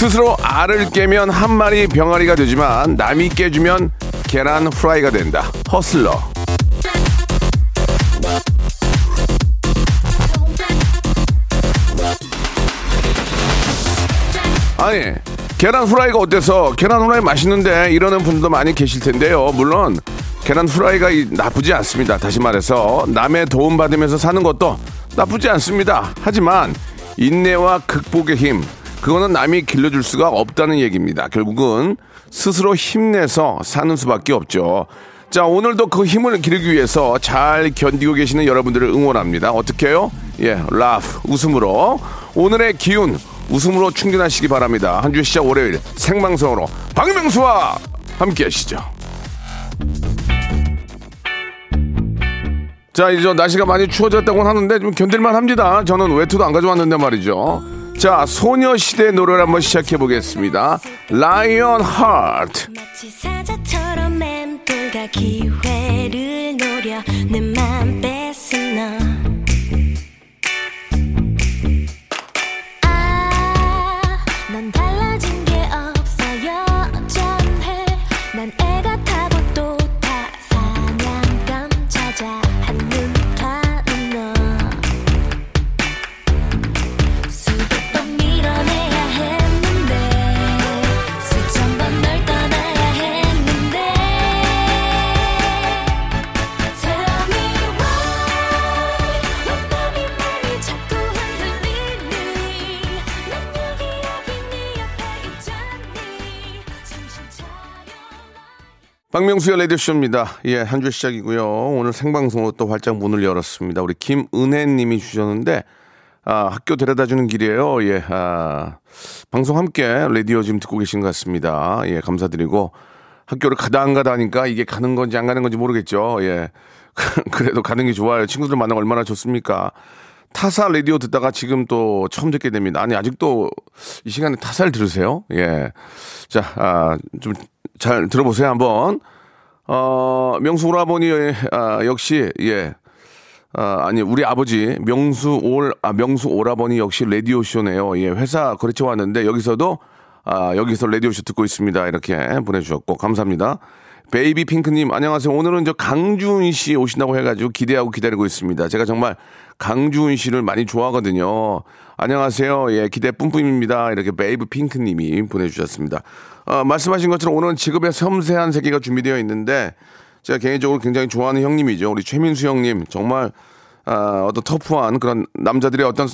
스스로 알을 깨면 한 마리 병아리가 되지만 남이 깨주면 계란 후라이가 된다. 허슬러. 아니 계란 후라이가 어때서 계란 후라이 맛있는데 이러는 분들도 많이 계실 텐데요. 물론 계란 후라이가 이- 나쁘지 않습니다. 다시 말해서 남의 도움 받으면서 사는 것도 나쁘지 않습니다. 하지만 인내와 극복의 힘 그거는 남이 길러줄 수가 없다는 얘기입니다. 결국은 스스로 힘내서 사는 수밖에 없죠. 자, 오늘도 그 힘을 기르기 위해서 잘 견디고 계시는 여러분들을 응원합니다. 어떻게 해요? 예, 라프, 웃음으로. 오늘의 기운, 웃음으로 충전하시기 바랍니다. 한 주 시작 월요일 생방송으로 박명수와 함께 하시죠. 자, 이제 날씨가 많이 추워졌다고 하는데 좀 견딜만 합니다. 저는 외투도 안 가져왔는데 말이죠. 자, 소녀시대 노래를 한번 시작해 보겠습니다. 라이언 하트. 박명수의 라디오쇼입니다. 예, 한 주 시작이고요. 오늘 생방송으로 또 활짝 문을 열었습니다. 우리 김은혜 님이 주셨는데, 아, 학교 데려다 주는 길이에요. 예, 아, 방송 함께 라디오 지금 듣고 계신 것 같습니다. 예, 감사드리고, 학교를 가다 안 가다 하니까 이게 가는 건지 안 가는 건지 모르겠죠. 예. 그래도 가는 게 좋아요. 친구들 만나고 얼마나 좋습니까? 타사 라디오 듣다가 지금 또 처음 듣게 됩니다. 아니, 아직도 이 시간에 타사를 들으세요? 예. 자, 아, 좀 잘 들어보세요, 한번. 어, 명수 오라버니, 아, 역시, 예. 아, 아니, 우리 아버지, 명수 올, 아, 명수 오라버니 역시 라디오 쇼네요. 예, 회사 거래처 왔는데 여기서도, 아, 여기서 라디오 쇼 듣고 있습니다. 이렇게 보내 주셨고, 감사합니다. 베이비 핑크님, 안녕하세요. 오늘은 저 강주은 씨 오신다고 해가지고 기대하고 기다리고 있습니다. 제가 정말 강주은 씨를 많이 좋아하거든요. 안녕하세요. 예, 기대 뿜뿜입니다. 이렇게 베이비 핑크님이 보내주셨습니다. 어, 말씀하신 것처럼 오늘은 직업의 섬세한 세계가 준비되어 있는데, 제가 개인적으로 굉장히 좋아하는 형님이죠. 우리 최민수 형님. 정말, 아, 어떤 터프한 그런 남자들의 어떤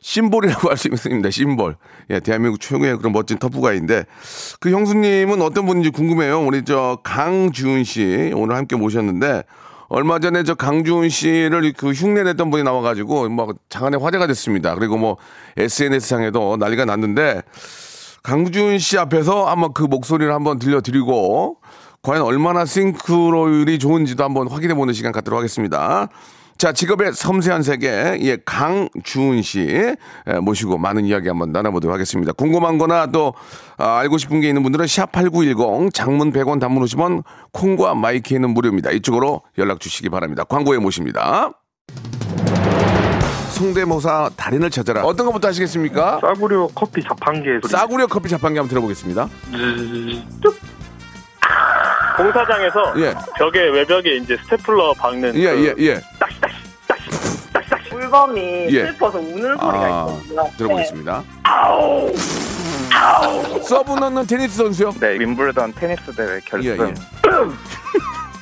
심볼이라고 할 수 있습니다. 심볼. 예, 대한민국 최고의 그런 멋진 터프가이인데 그 형수님은 어떤 분인지 궁금해요. 우리 저 강주은 씨 오늘 함께 모셨는데 얼마 전에 저 강주은 씨를 그 흉내냈던 분이 나와가지고 막 장안의 화제가 됐습니다. 그리고 뭐 SNS 상에도 난리가 났는데 강주은 씨 앞에서 한번 그 목소리를 한번 들려드리고 과연 얼마나 싱크로율이 좋은지도 한번 확인해 보는 시간 갖도록 하겠습니다. 자, 직업의 섬세한 세계, 예, 강주은 씨 예, 모시고 많은 이야기 한번 나눠보도록 하겠습니다. 궁금한 거나 또 아, 알고 싶은 게 있는 분들은 샵8910 장문 100원 단문 50원 콩과 마이케이는 무료입니다. 이쪽으로 연락 주시기 바랍니다. 광고에 모십니다. 성대모사 달인을 찾아라. 어떤 것부터 하시겠습니까? 싸구려 커피 자판기에 소리. 싸구려 커피 자판기 한번 들어보겠습니다. 공사장에서 예. 벽에 외벽에 이제 스테플러 박는 예, 그 예, 예. 물범이 예. 슬퍼서 우는 소리가 아, 있거든요. 들어보겠습니다. 서브 넣는 테니스 선수요? 네, 윔블던 테니스 대회 결승. 예, 예.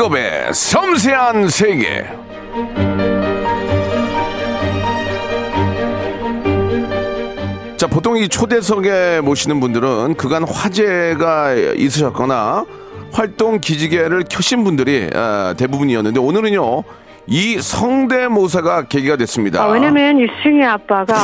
직업의 섬세한 세계. 자, 보통 이 초대석에 모시는 분들은 그간 화제가 있으셨거나 활동 기지개를 켜신 분들이 아, 대부분이었는데 오늘은요, 이 성대모사가 계기가 됐습니다. 아, 왜냐면 유승희 아빠가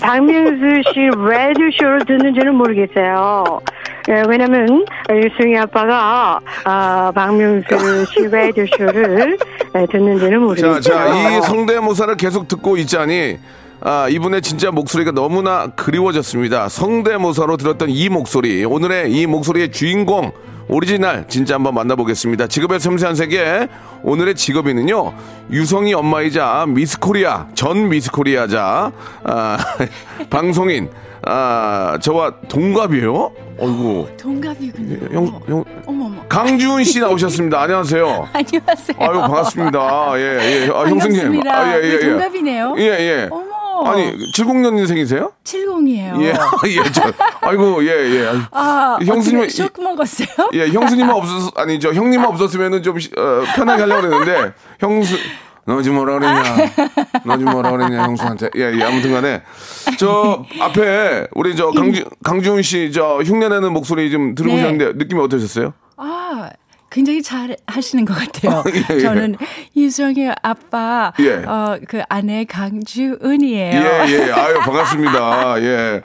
박명수 씨 라디오 쇼를 듣는지는 모르겠어요. 예, 왜냐면 유성이 아빠가 아, 박명수 씨 라디오 쇼를 예, 듣는지는 자, 모르겠어요. 자, 이 성대모사를 계속 듣고 있자니, 아, 이분의 진짜 목소리가 너무나 그리워졌습니다. 성대모사로 들었던 이 목소리, 오늘의 이 목소리의 주인공, 오리지널, 진짜 한번 만나보겠습니다. 직업의 섬세한 세계, 오늘의 직업인은요, 유성이 엄마이자 미스코리아, 전 미스코리아자, 아, 방송인, 아, 저와 동갑이에요? 어이구, 동갑이군요. 형, 형, 어머머. 강주은 씨 나오셨습니다. 안녕하세요. 안녕하세요. 아유 반갑습니다. 예, 예. 아, 형수님. 아, 예, 예, 예. 동갑이네요. 예, 예. 어머. 아니, 70년생이세요? 70이에요. 예, 예, 저, 아이고, 예, 예. 아, 형수님, 쇼크 먹었어요? 예, 형수님만 없었, 아니, 저, 형님만 없었으면은 좀, 시- 어, 편하게 하려고 그랬는데, 형수, 너 지금 뭐라 그랬냐? 너 지금 뭐라 그랬냐, 형수한테. 예, 예, 아무튼 간에. 저, 앞에, 우리 저, 강주, 강주훈 씨, 저, 흉내내는 목소리 좀 들어보셨는데, 느낌이 어떠셨어요? 아, 굉장히 잘 하시는 것 같아요. 예, 예. 저는 유정의 아빠, 예. 어, 그 아내 강주은이에요. 예, 예. 아유, 반갑습니다. 예.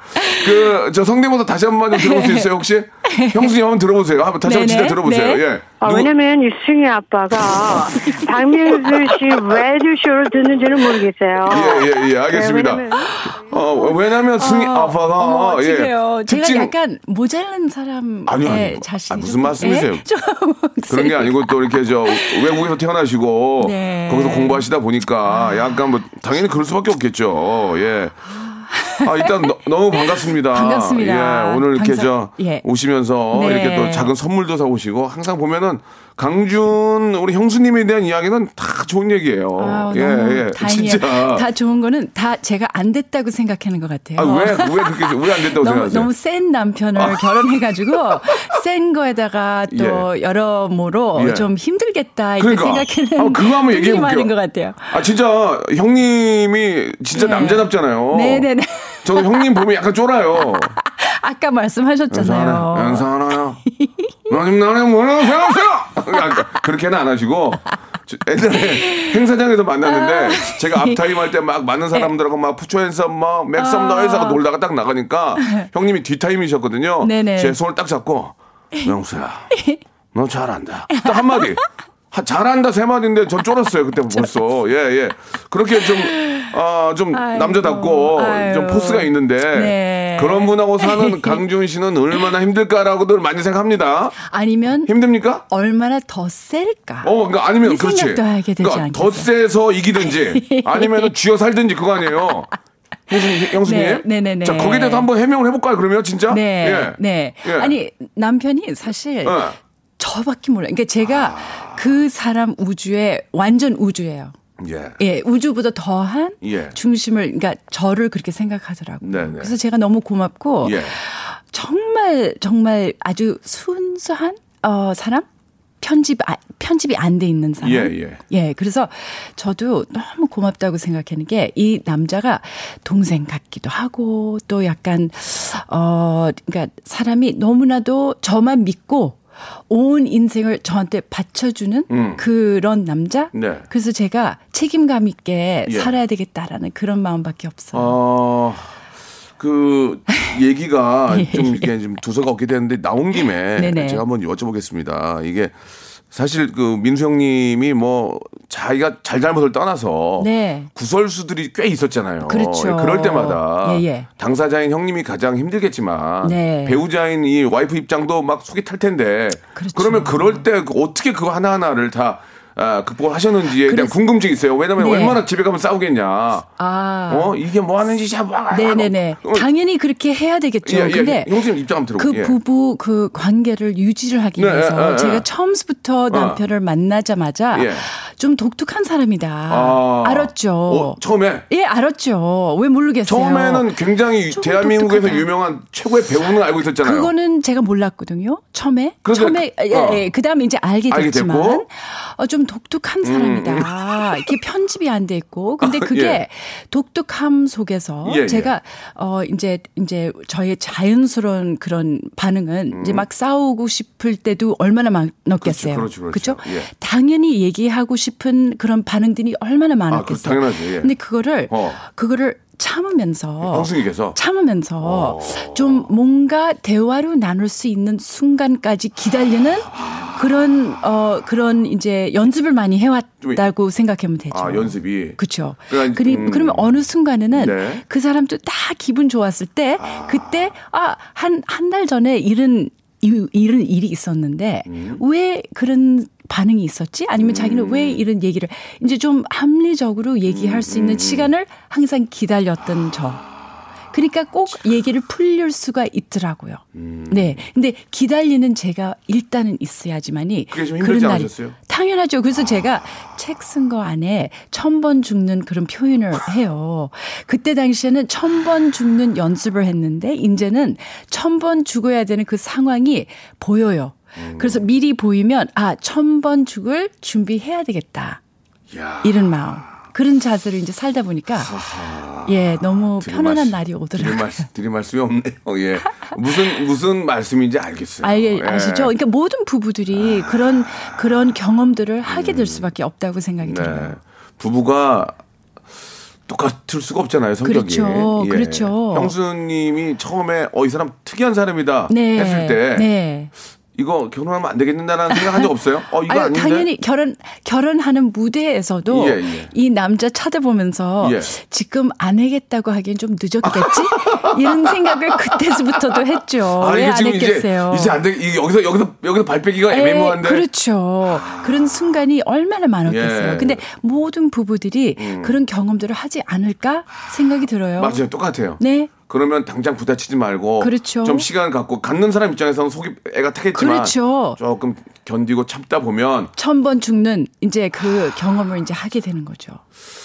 그, 저 성대모사 다시 한 번만 좀 들어볼 수 있어요, 혹시? 형수님 한번 들어보세요. 한번 다시 한번. 진짜 들어보세요. 네. 예. 아, 누구- 왜냐면 유승희 아빠가 박명수 씨 라디오 쇼를 듣는지는 모르겠어요. 예, 예, 예. 알겠습니다. 네, 왜냐면- 어, 왜냐면 승희 아 빠가, 어머, 예. 어떡해요. 제가 특징- 약간 모자란 사람의 아니요, 아니요. 자신이 아, 무슨 좀- 말씀이세요? 예? 좀 그런 게 아니고 또 이렇게 저 외국에서 태어나시고 네. 거기서 공부하시다 보니까 약간 뭐 당연히 그럴 수밖에 없겠죠. 예. 아, 일단 너, 너무 반갑습니다. 반갑습니다. 예, 오늘 이렇게 감사- 저 예. 오시면서 네. 이렇게 또 작은 선물도 사오시고 항상 보면은 강준 우리 형수님에 대한 이야기는 다 좋은 얘기예요. 아, 예, 예. 다행이에요. 진짜. 다 좋은 거는 다 제가 안 됐다고 생각하는 것 같아요. 아, 왜, 왜 그렇게, 왜안 너무 생각하세요? 너무 센 남편을 결혼해가지고 센 거에다가 또 여러모로 예. 좀 힘들겠다 이렇게 그러니까. 생각하는 아, 그거 한번 얘기해 많은 볼게요. 것 같아요. 아, 진짜 형님이 진짜 네. 남자답잖아요. 네네네. 저는 형님 보면 약간 쫄아요. 아까 말씀하셨잖아요. 연사하나요? 너 지금 나를 뭐라고 생각하세요? 그러니까 그렇게는 안 하시고 저 옛날에 행사장에서 만났는데 제가 앞타임 할 때 막 많은 사람들하고 막 푸처앤썸 막 맥섬 너에서 놀다가 딱 나가니까 형님이 뒷타임이셨거든요. 네네. 제 손을 딱 잡고 명수야 너 잘한다. 딱 한마디. 하- 잘한다 세 마디인데 전 쫄았어요 그때 벌써 예예 그렇게 좀아좀 아이고, 남자답고 좀 아유. 포스가 있는데 네. 그런 분하고 사는 강준 씨는 얼마나 힘들까라고들 많이 생각합니다. 아니면 힘듭니까? 얼마나 더 셀까? 어, 그러니까 아니면 이 그렇지. 그러니까 더? 세서 이기든지 아니면 쥐어 살든지 그거 아니에요. 형수님, 형수님. 네, 네네 네. 자, 거기에 대해서 한번 해명을 해볼까요, 그러면 진짜? 네, 예. 네. 예. 아니 남편이 사실 예. 저밖에 몰라요. 그러니까 제가 그 사람 우주에 완전 우주예요. 예. 예, 우주보다 더한 예. 중심을, 그러니까 저를 그렇게 생각하더라고요. 네네. 그래서 제가 너무 고맙고 예. 정말 정말 아주 순수한 어 사람. 편집 아, 편집이 안 돼 있는 사람. 예, 예. 그래서 저도 너무 고맙다고 생각하는 게 이 남자가 동생 같기도 하고 또 약간 어 그러니까 사람이 너무나도 저만 믿고 온 인생을 저한테 바쳐주는 음. 그런 남자. 네. 그래서 제가 책임감 있게 예. 살아야 되겠다라는 그런 마음밖에 없어요. 어, 그 얘기가 좀 이렇게 좀 두서가 없게 되는데 나온 김에 네네. 제가 한번 여쭤보겠습니다. 이게 사실 그 민수 형님이 뭐 자기가 잘잘못을 떠나서 네. 구설수들이 꽤 있었잖아요. 그렇죠. 그럴 때마다 예, 예. 당사자인 형님이 가장 힘들겠지만 네. 배우자인 이 와이프 입장도 막 속이 탈 텐데 그렇죠. 그러면 그럴 때 어떻게 그거 하나하나를 다 아, 극복을 하셨는지에 대한 그래서- 궁금증이 있어요. 왜냐면 네. 얼마나 집에 가면 싸우겠냐. 아. 어 이게 뭐 하는 짓이야 뭐 하고. 네네네. 어, 당연히 그렇게 해야 되겠죠. 예, 예, 근데 형수님 입장 한번 그 들어볼게요. 예. 부부 그 관계를 유지를 하기 네, 위해서 예, 예, 제가 예. 처음부터 남편을 만나자마자 예. 좀 독특한 사람이다. 아. 알았죠. 어, 처음에 예, 알았죠. 왜 모르겠어요. 처음에는 굉장히 좀 대한민국에서 독특하다. 유명한 최고의 배우는 알고 있었잖아요. 그거는 제가 몰랐거든요. 처음에. 그런데 처음에 예, 어. 예, 그다음에 이제 알게 알게 됐지만? 음, 어, 좀 독특한 사람이다. 이게 편집이 안 돼 있고. 근데 그게 예. 독특함 속에서 예, 예. 제가 어 이제 이제 저의 자연스러운 그런 반응은 이제 막 싸우고 싶을 때도 얼마나 많았겠어요. 음. 그렇죠, 그렇죠, 그렇죠. 예. 당연히 얘기하고 싶은 그런 반응들이 얼마나 많았겠어요. 아, 당연하죠, 예. 근데 그거를 어. 그거를 참으면서 형수님께서 참으면서 어. 좀 뭔가 대화로 나눌 수 있는 순간까지 기다리는 그런 어 그런 이제 연습을 많이 해왔다고 생각하면 되죠. 아 연습이 그렇죠. 그러니까, 그리, 음. 그러면 어느 순간에는 네. 그 사람도 다 기분 좋았을 때 그때 아 한 한 달 전에 이런 이- 이런 일이 있었는데 음. 왜 그런 반응이 있었지? 아니면 자기는 왜 이런 얘기를 이제 좀 합리적으로 얘기할 수 음, 있는 시간을 항상 기다렸던 저. 그러니까 꼭 얘기를 풀릴 수가 있더라고요. 음. 네. 근데 기다리는 제가 일단은 있어야지만이 좀 힘들지 않으셨어요? 당연하죠. 그래서 제가 책 쓴 거 안에 천 번 죽는 그런 표현을 해요. 그때 당시에는 천 번 죽는 연습을 했는데 이제는 천 번 죽어야 되는 그 상황이 보여요. 음. 그래서 미리 보이면 아, 천번 죽을 준비해야 되겠다. 야. 이런 마음. 그런 자세를 이제 살다 보니까 예, 너무 편안한 말씀- 날이 오더라고요. 말씀 드릴 말씀이 없네요. 예. 무슨 무슨 말씀인지 알겠어요. 알게 예. 아시죠? 그러니까 모든 부부들이 그런 그런 경험들을 하게 될 수밖에 없다고 생각이 음. 네. 들어요. 부부가 똑같을 수가 없잖아요, 성격이. 그렇죠. 그렇죠. 형수님이 처음에 어 이 사람 특이한 사람이다 네. 했을 때 네. 이거 결혼하면 안 되겠는다라는 생각 한 적 없어요? 어 이거 아유, 아닌데. 당연히 결혼 결혼하는 무대에서도 예, 예. 이 남자 쳐다보면서 예. 지금 안 하겠다고 하기엔 좀 늦었겠지 이런 생각을 그때서부터도 했죠. 아, 왜 이게 안 지금 했겠어요? 이제 이제 안 돼. 이게 여기서 여기서 여기서 발 빼기가 예, 애매모한데. 그렇죠. 그런 순간이 얼마나 많았겠어요. 예. 음. 근데 모든 부부들이 그런 경험들을 하지 않을까 생각이 들어요. 맞아요. 똑같아요. 네. 그러면 당장 부딪히지 말고 그렇죠. 좀 시간 갖고 갖는 사람 입장에서는 속이 애가 타겠지만 그렇죠. 조금 견디고 참다 보면 천 번 죽는 이제 그 경험을 이제 하게 되는 거죠.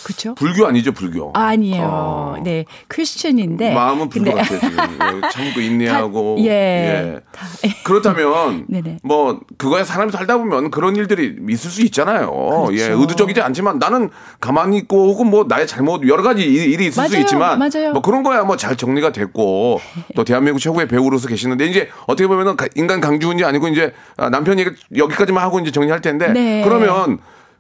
그렇죠? 불교 아니죠, 불교. 아니에요. 어. 네. 크리스천인데. 마음은 불교 근데- 같아요, 지금. 예, 참고 인내하고. 다- 예. 다- 그렇다면. 뭐 그거에 사람이 살다 보면 그런 일들이 있을 수 있잖아요. 그렇죠. 예, 의도적이지 않지만 나는 가만히 있고 혹은 뭐 나의 잘못 여러 가지 일- 일이 있을 수 맞아요. 있지만 맞아요. 뭐 그런 거야 뭐 잘 정리가 됐고 또 대한민국 최고의 배우로서 계시는데 이제 어떻게 보면은 가- 인간 강주운이 아니고 이제 아, 남편 얘기 여기까지만 하고 이제 정리할 텐데 네. 그러면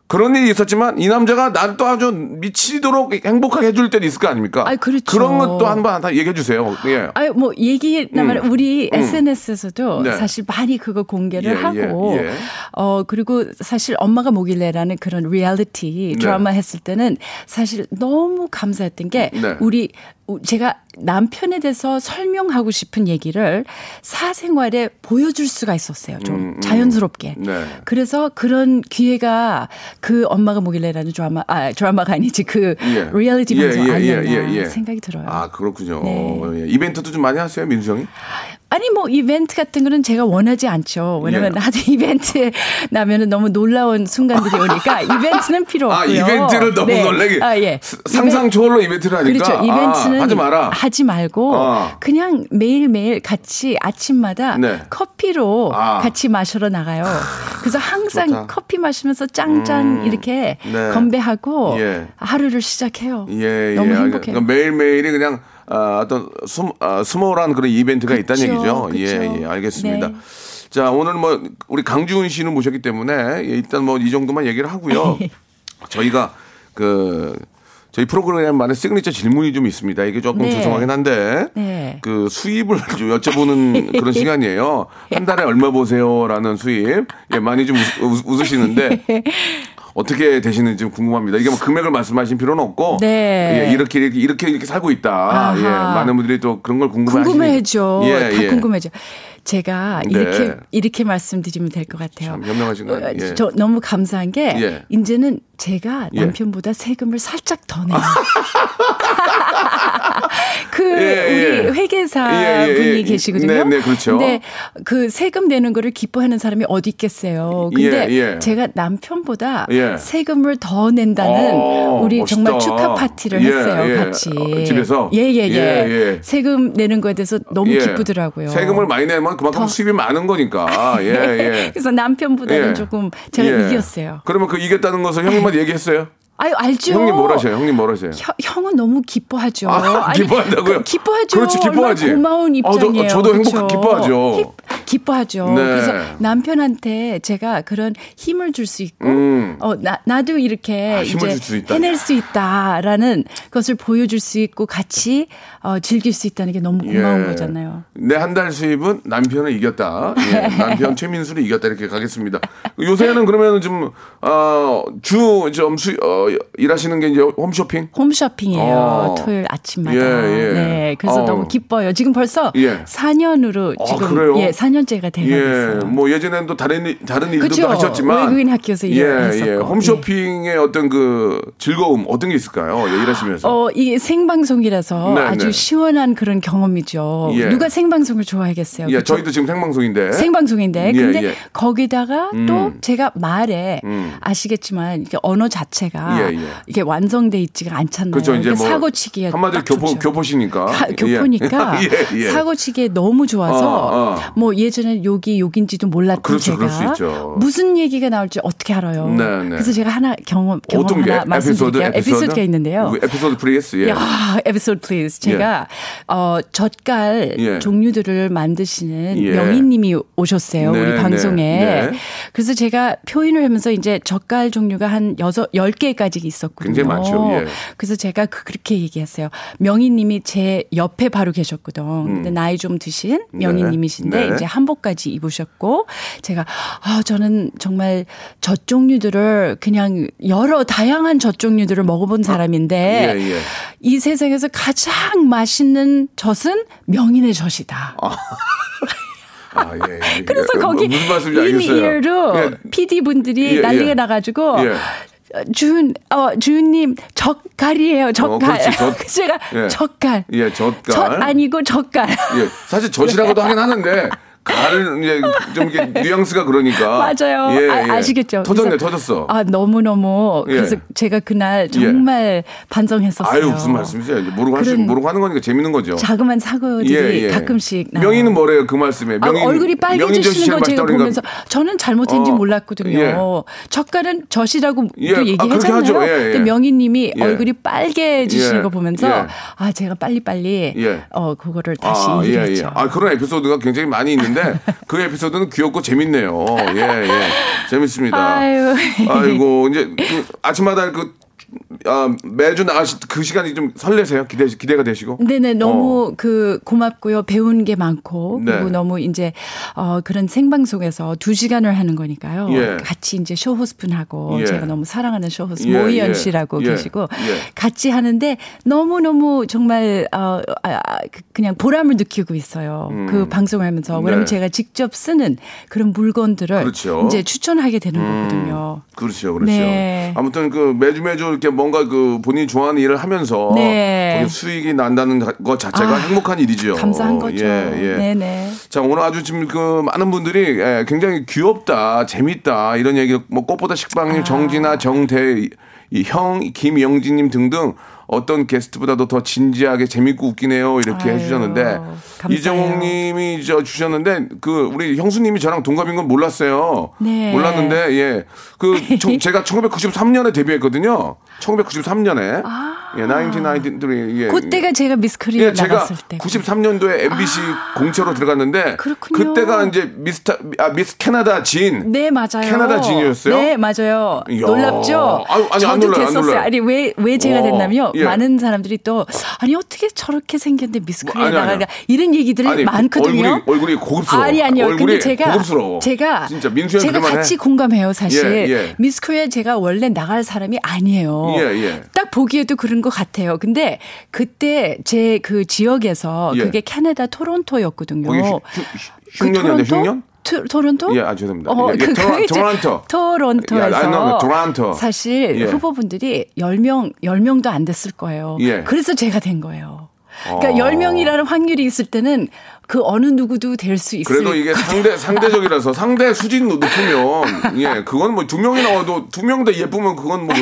그런 일이 있었지만 이 남자가 난 또 아주 미치도록 행복하게 해줄 때도 있을 거 아닙니까? 아이, 그렇죠. 그런 것도 한번 다 얘기해 주세요. 예. 아유, 뭐, 얘기나면 우리 SNS에서도 네. 사실 많이 그거 공개를 예, 하고, 예, 예. 어, 그리고 사실 엄마가 뭐길래라는 그런 리얼리티 네. 드라마 했을 때는 사실 너무 감사했던 게 네. 우리, 우- 제가 남편에 대해서 설명하고 싶은 얘기를 사생활에 보여줄 수가 있었어요. 좀 음, 음. 자연스럽게. 네. 그래서 그런 기회가 그 엄마가 뭐길래라는 드라마, 아, 드라마가 아니지 그 예. 리얼리티 예, 방송 예, 예, 아니었나 예, 예. 생각이 들어요. 아 그렇군요. 네. 예. 이벤트도 좀 많이 하세요, 민수 형이? 아니 뭐 이벤트 같은 거는 제가 원하지 않죠. 왜냐면 예. 하도 이벤트에 나면은 너무 놀라운 순간들이 오니까 이벤트는 필요 아 없고요. 이벤트를 너무 네. 놀라게 아, 예. 스- 상상 초월로 이벤트를 하니까 그렇죠. 이벤트는 아, 하지 마라. 하지 말고 어. 그냥 매일 매일 같이 아침마다 네. 커피로 아. 같이 마시러 나가요. 그래서 항상 좋다. 커피 마시면서 짠짠 이렇게 네. 건배하고 예. 하루를 시작해요. 예, 너무 예. 행복해요. 그러니까 매일 매일이 그냥 아, 어떤 스, 아, small한 그런 이벤트가 있다는 그쵸, 얘기죠. 그쵸. 예, 예, 알겠습니다. 네. 자, 오늘 뭐 우리 강주은 씨는 모셨기 때문에 예, 일단 뭐 이 정도만 얘기를 하고요. 저희가 그 저희 프로그램만의 시그니처 질문이 좀 있습니다. 이게 조금 네. 죄송하긴 한데 네. 그 수입을 좀 여쭤보는 그런 시간이에요. 한 달에 얼마 보세요라는 수입. 예, 많이 좀 웃, 으시는데 어떻게 되시는지 좀 궁금합니다. 이게 뭐 금액을 말씀하신 필요는 없고 네. 예, 이렇게 이렇게 이렇게 이렇게 살고 있다. 아하. 예, 많은 분들이 또 그런 걸 궁금해하시니 궁금해죠. 예, 다 예. 궁금해죠. 제가 네. 이렇게 이렇게 말씀드리면 될 것 같아요. 참 현명하신 아니에요? 예. 저 너무 감사한 게 예. 이제는 제가 예. 남편보다 세금을 살짝 더 내요. 그 예, 예. 우리 회계사 예, 예, 분이 예. 계시거든요. 네, 네, 그렇죠. 근데 그 세금 내는 거를 기뻐하는 사람이 어디 있겠어요. 근데 예, 예. 제가 남편보다 예. 세금을 더 낸다는 어, 우리 멋있다. 정말 축하 파티를 예, 했어요, 예. 같이. 어, 집에서? 예예예. 예, 예. 세금 내는 거에 대해서 너무 예. 기쁘더라고요. 세금을 많이 내면 그만큼 더. 수입이 많은 거니까. 예, 예. 그래서 남편보다는 예. 조금 제가 예. 이겼어요. 그러면 그 이겼다는 것을 형님한테 얘기했어요? 아유 알죠. 형님 뭘 하셔요? 형님 뭘 하세요? 형, 형은 너무 기뻐하죠. 아, 아니, 기뻐한다고요? 그, 기뻐하죠. 그렇지, 기뻐하지. 얼마나 고마운 아, 저- 입장이에요. 저도 행복- 그렇죠? 기뻐하죠. 기- 기뻐하죠. 네. 그래서 남편한테 제가 그런 힘을 줄 수 있고, 음. 어, 나, 나도 이렇게 아, 힘을 이제 있다. 해낼 수 있다라는 것을 보여줄 수 있고 같이 어, 즐길 수 있다는 게 너무 고마운 거잖아요. 내 한 달 수입은 남편을 이겼다. 예, 남편 최민수를 이겼다 이렇게 가겠습니다. 요새는 그러면 좀 어, 주좀 수 어, 일하시는 게 이제 홈쇼핑? 홈쇼핑이에요. 어. 토요일 아침마다. 예, 예. 네. 그래서 어. 너무 기뻐요. 지금 벌써 예. 4년으로 아, 지금 그래요? 예, 4년 째가 되고 예. 뭐 예전에는 또 다른 일- 다른 일도 그쵸. 하셨지만 외국인 학교에서 예, 일했었고. 예. 홈쇼핑의 어떤 그 즐거움 어떤 게 있을까요? 예, 일하시면서. 어, 이게 생방송이라서 네, 아주 네. 시원한 그런 경험이죠. 예. 누가 생방송을 좋아하겠어요. 예? 저희도 지금 생방송인데. 생방송인데 예, 근데 예. 거기다가 또 음. 제가 말에 음. 아시겠지만 이게 언어 자체가 예, 예. 이게 완성돼 있지가 않잖아요. 그렇죠. 이제 그러니까 뭐 사고치기에 한마디로 딱 교포 좋죠. 교포시니까. 가- 교포니까 예, 예. 사고치기에 너무 좋아서 어, 어. 뭐예 전에 욕이 욕인지도 몰랐던 그렇죠, 제가. 무슨 얘기가 나올지 어떻게 알아요. 네, 네. 그래서 제가 하나 경험 경험 하나 에피소드 말씀드릴게요. 에피소드 가 있는데요. 그 episode please 예. 야, episode please. 제가 어 젓갈 예. 종류들을 만드시는 예. 명희님이 오셨어요. 네, 우리 방송에. 네, 네. 그래서 제가 표현을 하면서 이제 젓갈 종류가 한 여섯 열 개까지 있었거든요. 굉장히 많죠. 예. 그래서 제가 그- 그렇게 얘기했어요. 명희님이 제 옆에 바로 계셨거든. 근데 나이 좀 드신 명희님이신데 음. 네. 이제 한 복까지 입으셨고 제가 아 저는 정말 젖 종류들을 그냥 여러 다양한 젖 종류들을 먹어본 사람인데 예, 예. 이 세상에서 가장 맛있는 젖은 명인의 젖이다. 아, 예, 예. 그래서 예. 거기 무슨 말씀인지 알겠어요. in-ear로 예. PD 분들이 예, 난리가 예. 나가지고 예. 주은 어 주은님 젓갈이에요 젓갈. 그렇지, 젓. 그래서 제가 예. 젓갈. 예, 젓갈. 젓 아니고 젓갈. 예, 사실 젖이라고도 하긴 하는데 가을 이제 좀 이게 뉘앙스가 그러니까 맞아요. 예, 아, 예. 아 시겠죠? 터졌네, 그래서- 터졌어. 아 너무 너무 예. 그래서 제가 그날 정말 반성했었어요. 아유 무슨 말씀이세요? 모르고 할수 그런 모르고 하는 거니까 재밌는 거죠. 자그만 사고들이 가끔씩 나와요. 명의는 뭐래요 그 말씀에? 아, 명인, 얼굴이 빨개지시는 거 제가 보면서 저는 잘못했는지 어, 몰랐거든요. 예. 젓갈은 젖이라고 예, 아, 또 그렇게 얘기하잖아요. 예, 예. 근데 명희님이 예. 얼굴이 빨개지시는 예, 거 보면서 예. 아 제가 빨리 빨리 예. 어 그거를 다시 아, 예. 예. 아, 그런 에피소드가 굉장히 많이 있는데 그 에피소드는 귀엽고 재밌네요. 예, 예. 재밌습니다. 아유. 아이고, 이제 그 아침마다 그 아, 매주 나가실 그 시간이 좀 설레세요? 기대, 기대가 되시고? 네네 너무 어. 그 고맙고요 배운 게 많고 네. 그리고 너무 이제 어 그런 생방송에서 두 시간을 하는 거니까요 예. 같이 이제 쇼 호스푼하고 예. 제가 너무 사랑하는 쇼 호스푼 예, 모희연 예. 씨라고 예. 계시고 예. 같이 하는데 너무 너무 정말 어 아, 아, 그- 그냥 보람을 느끼고 있어요 그 방송을 하면서 왜냐면 음. 네. 제가 직접 쓰는 그런 물건들을 그렇죠. 이제 추천하게 되는 거거든요. 그렇죠, 그렇죠. 네. 아무튼 그 매주 매주 이렇게 뭔가 그 본인이 좋아하는 일을 하면서 네. 거기 수익이 난다는 것 자체가 아, 행복한 일이죠. 감사한 거죠. 예, 예. 네네. 자 오늘 아주 지금 그 많은 분들이 예, 굉장히 귀엽다, 재밌다 이런 얘기 뭐 꽃보다 아. 식빵님, 정진아, 정대, 이 형, 김영진님 등등 어떤 게스트보다도 더 진지하게 재밌고 웃기네요 이렇게 아유, 해주셨는데. 이정옥님이 저 주셨는데 그 우리 형수님이 저랑 동갑인 건 몰랐어요. 네. 몰랐는데 예, 그 저- 제가 1993년에 데뷔했거든요. 1993년에. 아. 예, 1993. 예. 그때가 제가 미스 코리아 예, 제가 나갔을 때. 93년도에 MBC 공채로 들어갔는데 그렇군요. 그때가 이제 미스터 아 미스 캐나다 진. 네 맞아요. 캐나다 진이었어요? 네 맞아요. 이야. 놀랍죠. 아유, 아니, 안 저도 놀라요, 안 됐었어요. 놀라요. 아니 왜 왜 제가 어, 됐냐면요. 예. 많은 사람들이 또 아니 어떻게 저렇게 생겼는데 미스 뭐. 나가냐 이런 얘기들이 아니, 많거든요. 얼굴이, 얼굴이 고급스러워. 아니 아니요. 얼굴이 근데 제가 고급스러워. 제가 진짜 민수형 제가. 같이 공감해요 사실. 예, 예. 미스 코리아 제가 원래 나갈 사람이 아니에요. 예, 예. 딱 보기에도 그런 것 같아요. 근데 그때 제 그 지역에서 예. 그게 캐나다 토론토였거든요. 흉- 흉년이었는데 흉년? 토, 토론토? 예, 아, 죄송합니다. 어, 예, 예, 그, 토론- 토론토. 토론토에서 예, know, 토론토. 사실 예. 후보분들이 10명, 10명도 안 됐을 거예요. 예. 그래서 제가 된 거예요. 그러니까 어. 10명이라는 확률이 있을 때는 그 어느 누구도 될 수 있을 그래도 이게 상대 상대적이라서 상대 수준 높으면 예 그건 뭐 두 명이 나와도 두 명 다 예쁘면 그건 뭐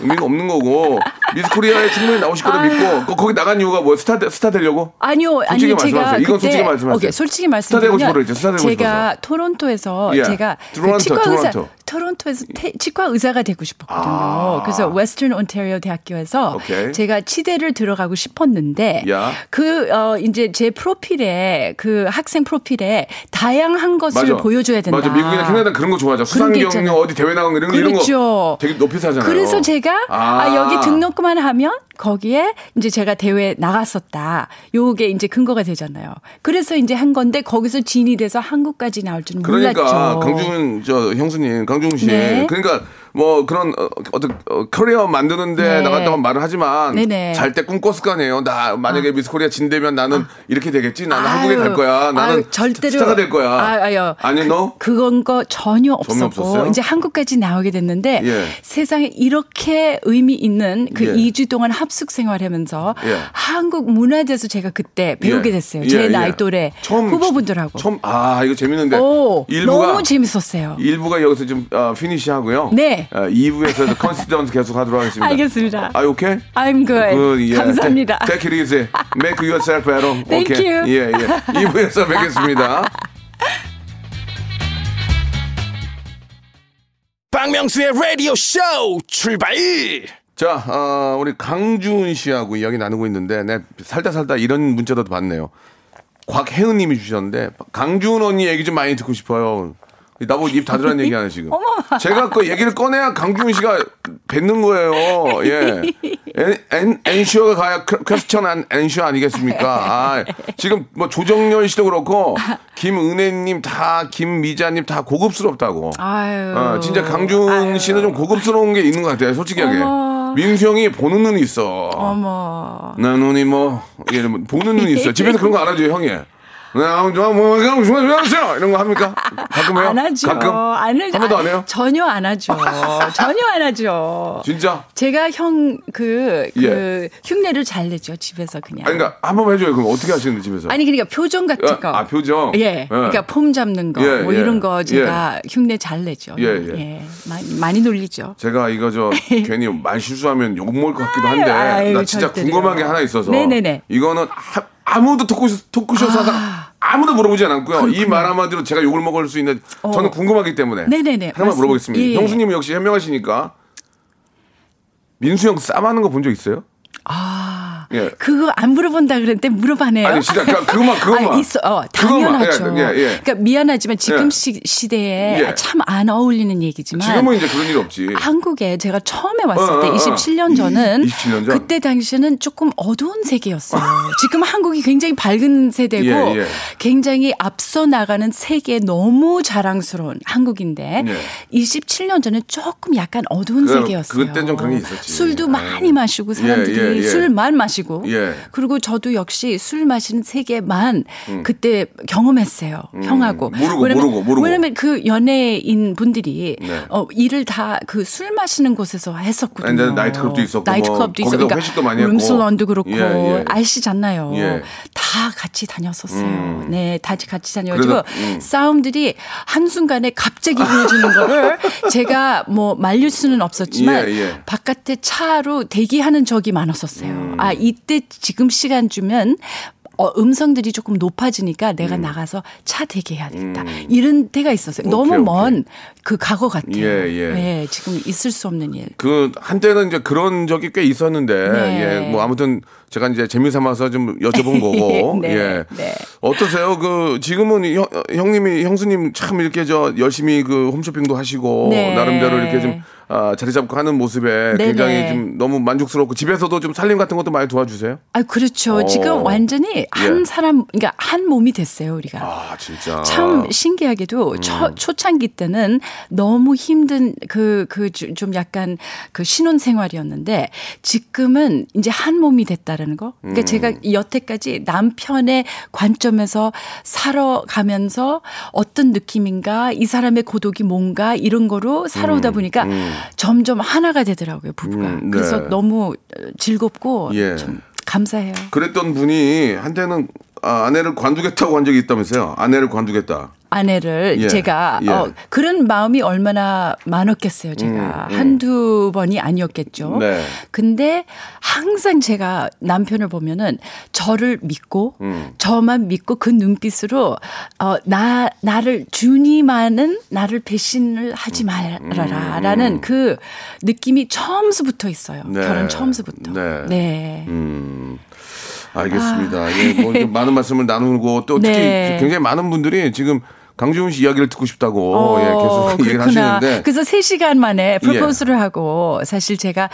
의미가 없는 거고 미스 코리아에 충분히 나오실 거라 믿고 거- 거기 나간 이유가 뭐 스타 되- 스타 되려고 아니요, 솔직히 아니 제가 말씀하세요. 이건 그때 솔직히 말씀하세요. 오케이, 솔직히 스타 되고 싶어 말씀드리면 그랬죠. 스타 되고 제가 싶어서. 토론토에서 예. 제가 그 토론토, 치과 의사 토론토. 토론토에서 태- 치과 의사가 되고 싶었거든요. 아. 그래서 웨스턴 온타리오 대학교에서 오케이. 제가 치대를 들어가고 싶었는데 야. 그 어, 이제 제 프로필에 그 학생 프로필에 다양한 것을 보여줘야 된다. 맞아. 미국이나 캐나다 그런 거 좋아하죠. 수상 경력. 어디 대회 나간 거 이런 거 이런 그렇죠. 거 되게 높이 사잖아요. 그래서 제가 아, 아. 여기 등록만 하면 거기에 이제 제가 대회 나갔었다. 요게 이제 근거가 되잖아요. 그래서 이제 한 건데 거기서 진이 돼서 한국까지 나올 줄은 그러니까 몰랐죠. 강준 저 형수님 강주은 씨 네. 그러니까 뭐 그런 어, 어떤 어, 커리어 만드는데 네. 나갔다고 말을 하지만 네네. 잘때 꿈꿨을 거 아니에요. 나 만약에 미스 코리아 진되면 나는 이렇게 되겠지. 나는 아유, 한국에 갈 거야. 나는 아유, 절대로 스타가 될 거야. 아, 아유. 아니 너 그건 거 전혀 전혀 없었고 없었어요? 이제 한국까지 나오게 됐는데 예. 세상에 이렇게 의미 있는 그 예. 2주 동안 합숙 생활하면서 예. 한국 문화에 대해서 제가 그때 배우게 예. 됐어요. 예, 제 예. 나이 또래 처음- 후보분들하고. 처음 아 이거 재밌는데 오, 1부가 너무 재밌었어요. 1부가 여기서 좀 어, finish 하고요. 네. 어, 2부에서 continues 계속 하도록 하겠습니다. 알겠습니다. 아, 오케이? I'm good. 그, 예. 감사합니다. Take it easy. Make yourself better. Thank 오케이. you. 예, 예. 2부에서 뵙겠습니다. 박명수의 라디오 쇼 출발 자, 어, 우리 강주은 씨하고 이야기 나누고 있는데, 내 살다 살다 이런 문자도 봤네요. 곽혜은 님이 주셨는데, 강주은 언니 얘기 좀 많이 듣고 싶어요. 나보고 입 닫으라는 얘기 하네, 지금. 제가 그 얘기를 꺼내야 강주은 씨가 뱉는 거예요. 예. an, an, answer가 가야 que- question an, answer 아니겠습니까? 아, 지금 뭐 조정열 씨도 그렇고, 김은혜님 다, 김미자님 다 고급스럽다고. 아유. 어, 진짜 강준 씨는 좀 고급스러운 게 있는 것 같아요, 솔직하게. 민수 형이 보는 눈이 있어. 어머. 나 눈이 뭐, 예, 뭐 보는 눈이 있어. 집에서 그런 거 알아줘요, 형이. 나, 저, 뭐, 그냥 좋아하세요. 이런 거 합니까? 가끔 해요? 안 하죠. 가끔? 안 하죠. 한 번도 안 해요? 전혀 안 하죠. 전혀 안 하죠. 진짜? 제가 형, 그, 그, 예. 흉내를 잘 내죠, 집에서 그냥. 아니, 그러니까, 한 번 해줘요. 그럼 어떻게 하시는데, 집에서? 아니, 그러니까 표정 같은 아, 거. 아, 표정? 예. 그러니까 폼 잡는 거. 예, 뭐 예. 이런 거 제가 흉내 잘 내죠. 예, 예. 많이, 많이 놀리죠. 제가 이거 저 괜히 말 실수하면 욕 먹을 것 같기도 한데 아유, 나 진짜. 궁금한 게 하나 있어서 네네네. 이거는 하- 아무도 토크쇼, 토크쇼 사가 아 무도 물어보지 않았고요. 이 말 한마디로 제가 욕을 먹을 수 있는 저는 궁금하기 때문에 어. 네네네. 하나만. 물어보겠습니다. 예. 형수님 역시 현명하시니까 민수 형 싸마는 거 본 적 있어요? 아. 예. 그거 안 물어본다 그랬는데 물어봐네요. 아니 진짜 그- 그거만 그거만 아니, 있어, 어, 그거만. 당연하죠. 예, 예, 예. 그러니까 미안하지만 지금 예. 시, 시대에 예. 참안 어울리는 얘기지만 지금은 이제 그런 일이 없지. 한국에 제가 처음에 왔을 어, 때 어, 어. 27년 전은 27년 전? 그때 당시에는 조금 어두운 세계였어요. 지금 한국이 굉장히 밝은 세대고. 굉장히 앞서 나가는 세계에 너무 자랑스러운 한국인데 예. 27년 전에 조금 약간 어두운 그- 세계였어요. 그땐 좀 그런 게 있었지. 술도 예. 많이 마시고 사람들이. 술만 마시고 예. 그리고 저도 역시 술 마시는 세계만 그때 경험했어요. 형하고. 음. 모르고, 왜냐면, 모르고, 모르고. 왜냐면 그 연예인 분들이 네. 어, 일을 다 그 술 마시는 곳에서 했었거든요. 아니, 나이트클럽도 있었고 나이트클럽도 뭐 있었고. 거기서 회식도 많이 했고. 룸슬런도 그렇고 예, 예. 아시잖아요. 예. 다 같이 다녔었어요. 음. 네, 다 같이 다녀가지고 그래서, 음. 싸움들이 한 순간에 갑자기 이루어지는 거를 제가 뭐 말릴 수는 없었지만 예, 예. 바깥에 차로 대기하는 적이 많았었어요. 음. 아, 이때 지금 시간 주면 어, 음성들이 조금 높아지니까 내가 나가서 차 대게 해야 되겠다. 이런 때가 있었어요. 너무 음. 오케이. 먼그 과거 같아요. 예, 예. 네, 지금 있을 수 없는 일. 그 한때는 이제 그런 적이 꽤 있었는데 네. 예, 뭐 아무튼 제가 이제 재미 삼아서 좀 여쭤본 거고 네, 예. 네. 어떠세요? 그 지금은 형, 형님이 형수님 참 이렇게 저 열심히 그 홈쇼핑도 하시고 네. 나름대로 이렇게 좀 아, 자리 잡고 하는 모습에 네, 굉장히 네. 좀 너무 만족스럽고 집에서도 좀 살림 같은 것도 많이 도와주세요? 아, 그렇죠. 어. 지금 완전히 한 예. 사람, 그러니까 한 몸이 됐어요, 우리가. 아 진짜 참 신기하게도 초, 초창기 때는 너무 힘든 그, 그 좀 약간 그 신혼 생활이었는데 지금은 이제 한 몸이 됐다 라는 거. 그러니까 제가 여태까지 남편의 관점에서 살아가면서 어떤 느낌인가 이 사람의 고독이 뭔가 이런 거로 살아오다 보니까 점점 하나가 되더라고요, 부부가. 음, 네. 그래서 너무 즐겁고 예. 좀 감사해요. 그랬던 분이 한때는 아, 아내를 관두겠다고 한 적이 있다면서요? 아내를 관두겠다. 아내를 예, 제가 예. 어, 그런 마음이 얼마나 많았겠어요. 제가 음, 음. 한두 번이 아니었겠죠. 네. 근데 항상 제가 남편을 보면은 저를 믿고 음. 저만 믿고 그 눈빛으로 어, 나 나를 주님만은 나를 배신을 하지 말아라라는 그 느낌이 처음부터 있어요. 네. 결혼 처음부터. 네. 네. 음, 알겠습니다. 예, 뭐 많은 말씀을 나누고 또 특히 아. 네. 굉장히 많은 분들이 지금 강지훈 씨 이야기를 듣고 싶다고 어, 예, 계속 얘기를 그렇구나. 하시는데 예. 그래서 3시간 만에 프로포즈를 하고 사실 제가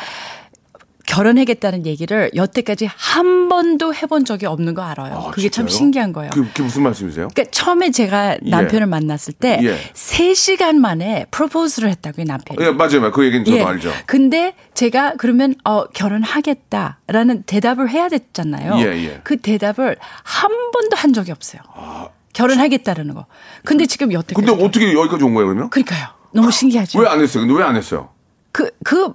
결혼하겠다는 얘기를 여태까지 한 번도 해본 적이 없는 거 알아요. 아, 그게 참 진짜요? 신기한 거예요. 그, 그게 무슨 말씀이세요? 그러니까 처음에 제가 남편을 만났을 때 예. 3시간 만에 프로포즈를 했다고요, 남편이. 예, 맞아요. 맞아요. 그 얘기는 저도 알죠. 근데 제가 그러면 어 결혼하겠다라는 대답을 해야 됐잖아요. 예, 예. 그 대답을 한 번도 한 적이 없어요. 결혼하겠다는 거. 근데 지금 여태까지 근데 어떻게 여기까지 온 거예요, 그러면? 그러니까요. 너무 신기하죠. 왜 안 했어요? 근데 왜 안 했어요? 그, 그,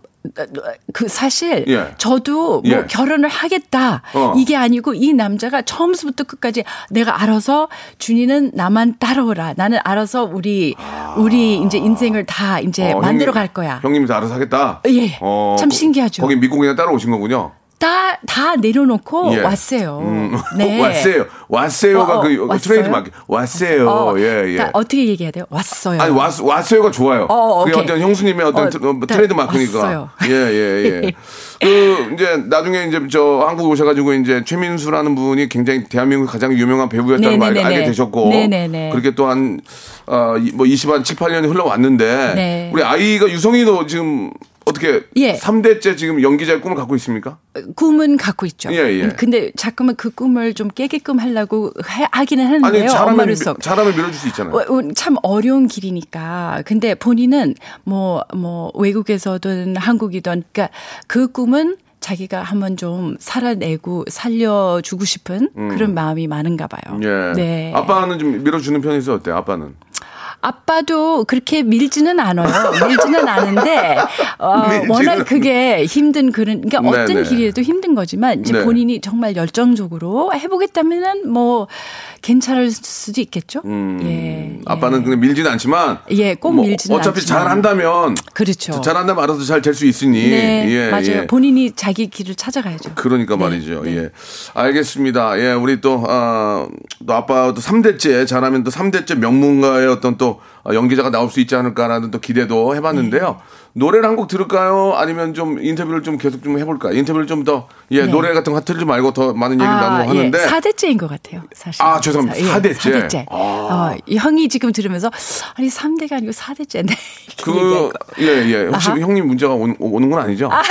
그 사실 예. 저도 뭐 예. 결혼을 하겠다 어. 이게 아니고 이 남자가 처음부터 끝까지 내가 알아서 준이는 나만 따라오라 나는 알아서 우리 우리 이제 인생을 다 이제 어, 만들어 형님- 갈 거야 형님이 다 알아서 하겠다? 예. 참 거- 신기하죠. 거기 믿고 그냥 따라오신 거군요. 다 다 내려놓고 예. 왔어요 음, 네 왔어요. 왔어요가 어, 어, 그 왔어요? 트레이드 마크. 왔어요. 어, 예, 예. 그러니까 어떻게 얘기해야 돼요 왔어요 아니 왔, 왔어요가 좋아요. 어, 그게 오케이. 어떤 형수님의 어떤 어, 트- 어, 네, 트레이드 마크니까. 예, 예, 예. 그 이제 나중에 이제 저 한국 오셔가지고 이제 최민수라는 분이 굉장히 대한민국 가장 유명한 배우였다는 걸. 알게 되셨고, 네네네. 그렇게 그렇게 또한 어, 뭐 20한 7, 8년이 흘러왔는데 네. 우리 아이가 유성이도 지금 어떻게 예. 3대째 지금 연기자의 꿈을 갖고 있습니까? 꿈은 갖고 있죠. 예, 예. 근데 자꾸만 그 꿈을 좀 깨게끔 하려고 해- 하기는 하는데요. 아니 잘하면. 잘하면 밀어줄 수 있잖아요. 어, 어, 참 어려운 길이니까. 근데 본인은 뭐, 뭐, 외국에서든 한국이든, 그러니까 그 꿈은 자기가 한번 좀 살아내고 살려주고 싶은 그런 마음이 많은가 봐요. 음. 예. 네. 아빠는 좀 밀어주는 편이세요? 어때요? 아빠는? 아빠도 그렇게 밀지는 않아요. 밀지는 않은데 어, 밀지는 워낙 그게 힘든 그런 그러니까 네네. 어떤 길이라도 힘든 거지만 이제 네. 본인이 정말 열정적으로 해보겠다면은 뭐 괜찮을 수도 있겠죠. 음, 예, 아빠는 그냥 밀지는 않지만 예, 꼭 뭐 밀지는 어차피 않지만. 잘한다면 그렇죠. 잘한다면 알아서 잘 될 수 있으니 네, 예, 맞아요. 예. 본인이 자기 길을 찾아가야죠. 그러니까 네, 말이죠. 네. 예. 알겠습니다. 예, 우리 또, 아, 또 아빠도 3대째, 잘하면 또 3대째 명문가의 어떤 또 어, 연기자가 나올 수 있지 않을까라는 또 기대도 해봤는데요. 네. 노래를 한 곡 들을까요? 아니면 좀 인터뷰를 좀 계속 좀 해볼까요? 인터뷰를 좀 더, 예, 네. 노래 같은 거 틀지 말고 더 많은 얘기를 나누고 하는데. 예, 4대째인 것 같아요, 사실. 아, 죄송합니다. 예, 4대째. 4대째. 아. 어, 이 형이 지금 들으면서, 아니, 3대가 아니고 4대째네. 그, 예, 예. 혹시 아하. 형님 문제가 오, 오는 건 아니죠? 아,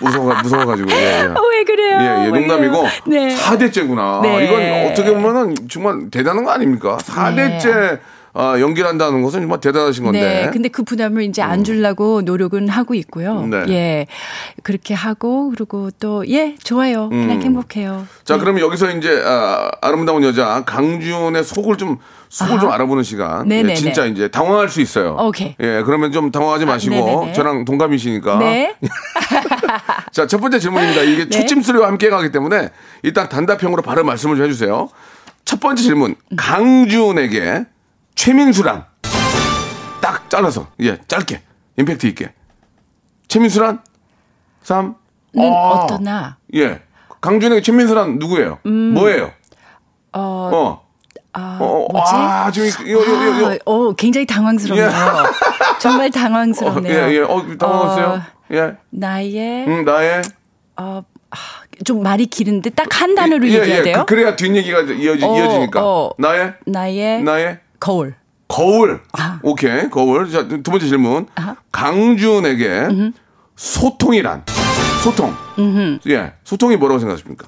무- 무서워, 무서워가지고. 예, 예. 왜 그래요? 예, 예, 왜 농담이고? 네. 4대째구나. 네. 이건 어떻게 보면은 정말 대단한 거 아닙니까? 4대째 아, 연기를 한다는 것은 정말 대단하신 건데. 네. 근데 그 부담을 이제 안 주려고 노력은 하고 있고요. 네. 예. 그렇게 하고, 그리고 또, 예, 좋아요. 그냥 음. 행복해요. 자, 그러면 여기서 이제 아, 아름다운 여자 강준의 속을 좀 속을 아하. 좀 알아보는 시간. 네네네. 예, 진짜 이제 당황할 수 있어요. 오케이. 예, 그러면 좀 당황하지 마시고 네네네. 저랑 동갑이시니까. 네. 자, 첫 번째 질문입니다. 이게 네. 초침 소리와 함께 가기 때문에 일단 단답형으로 바로 말씀을 좀 해주세요. 첫 번째 질문. 강준에게 최민수란 딱 잘라서 예 짧게 임팩트 있게 최민수란 3는 어떠나? 예 강준에게 최민수란 누구예요? 음. 뭐예요? 어, 어. 아, 어, 뭐지? 아, 지금 이거, 이거, 이거, 이거. 아, 어, 굉장히 당황스럽네요. 정말 어, 당황스럽네요. 예, 예. 어, 당황했어요? 어, 예. 나의 음, 나의. 어, 아, 좀 말이 길은데 딱 한 단어로 예, 얘기해야 예. 돼요. 그, 래야 뒷얘기가 이어지, 어, 이어지니까. 어. 나의. 나의 나의. 거울. 거울. 아. 오케이. 거울. 자, 두 번째 질문. 아하. 강준에게 소통이란? 소통. 예. 소통이 뭐라고 생각하십니까?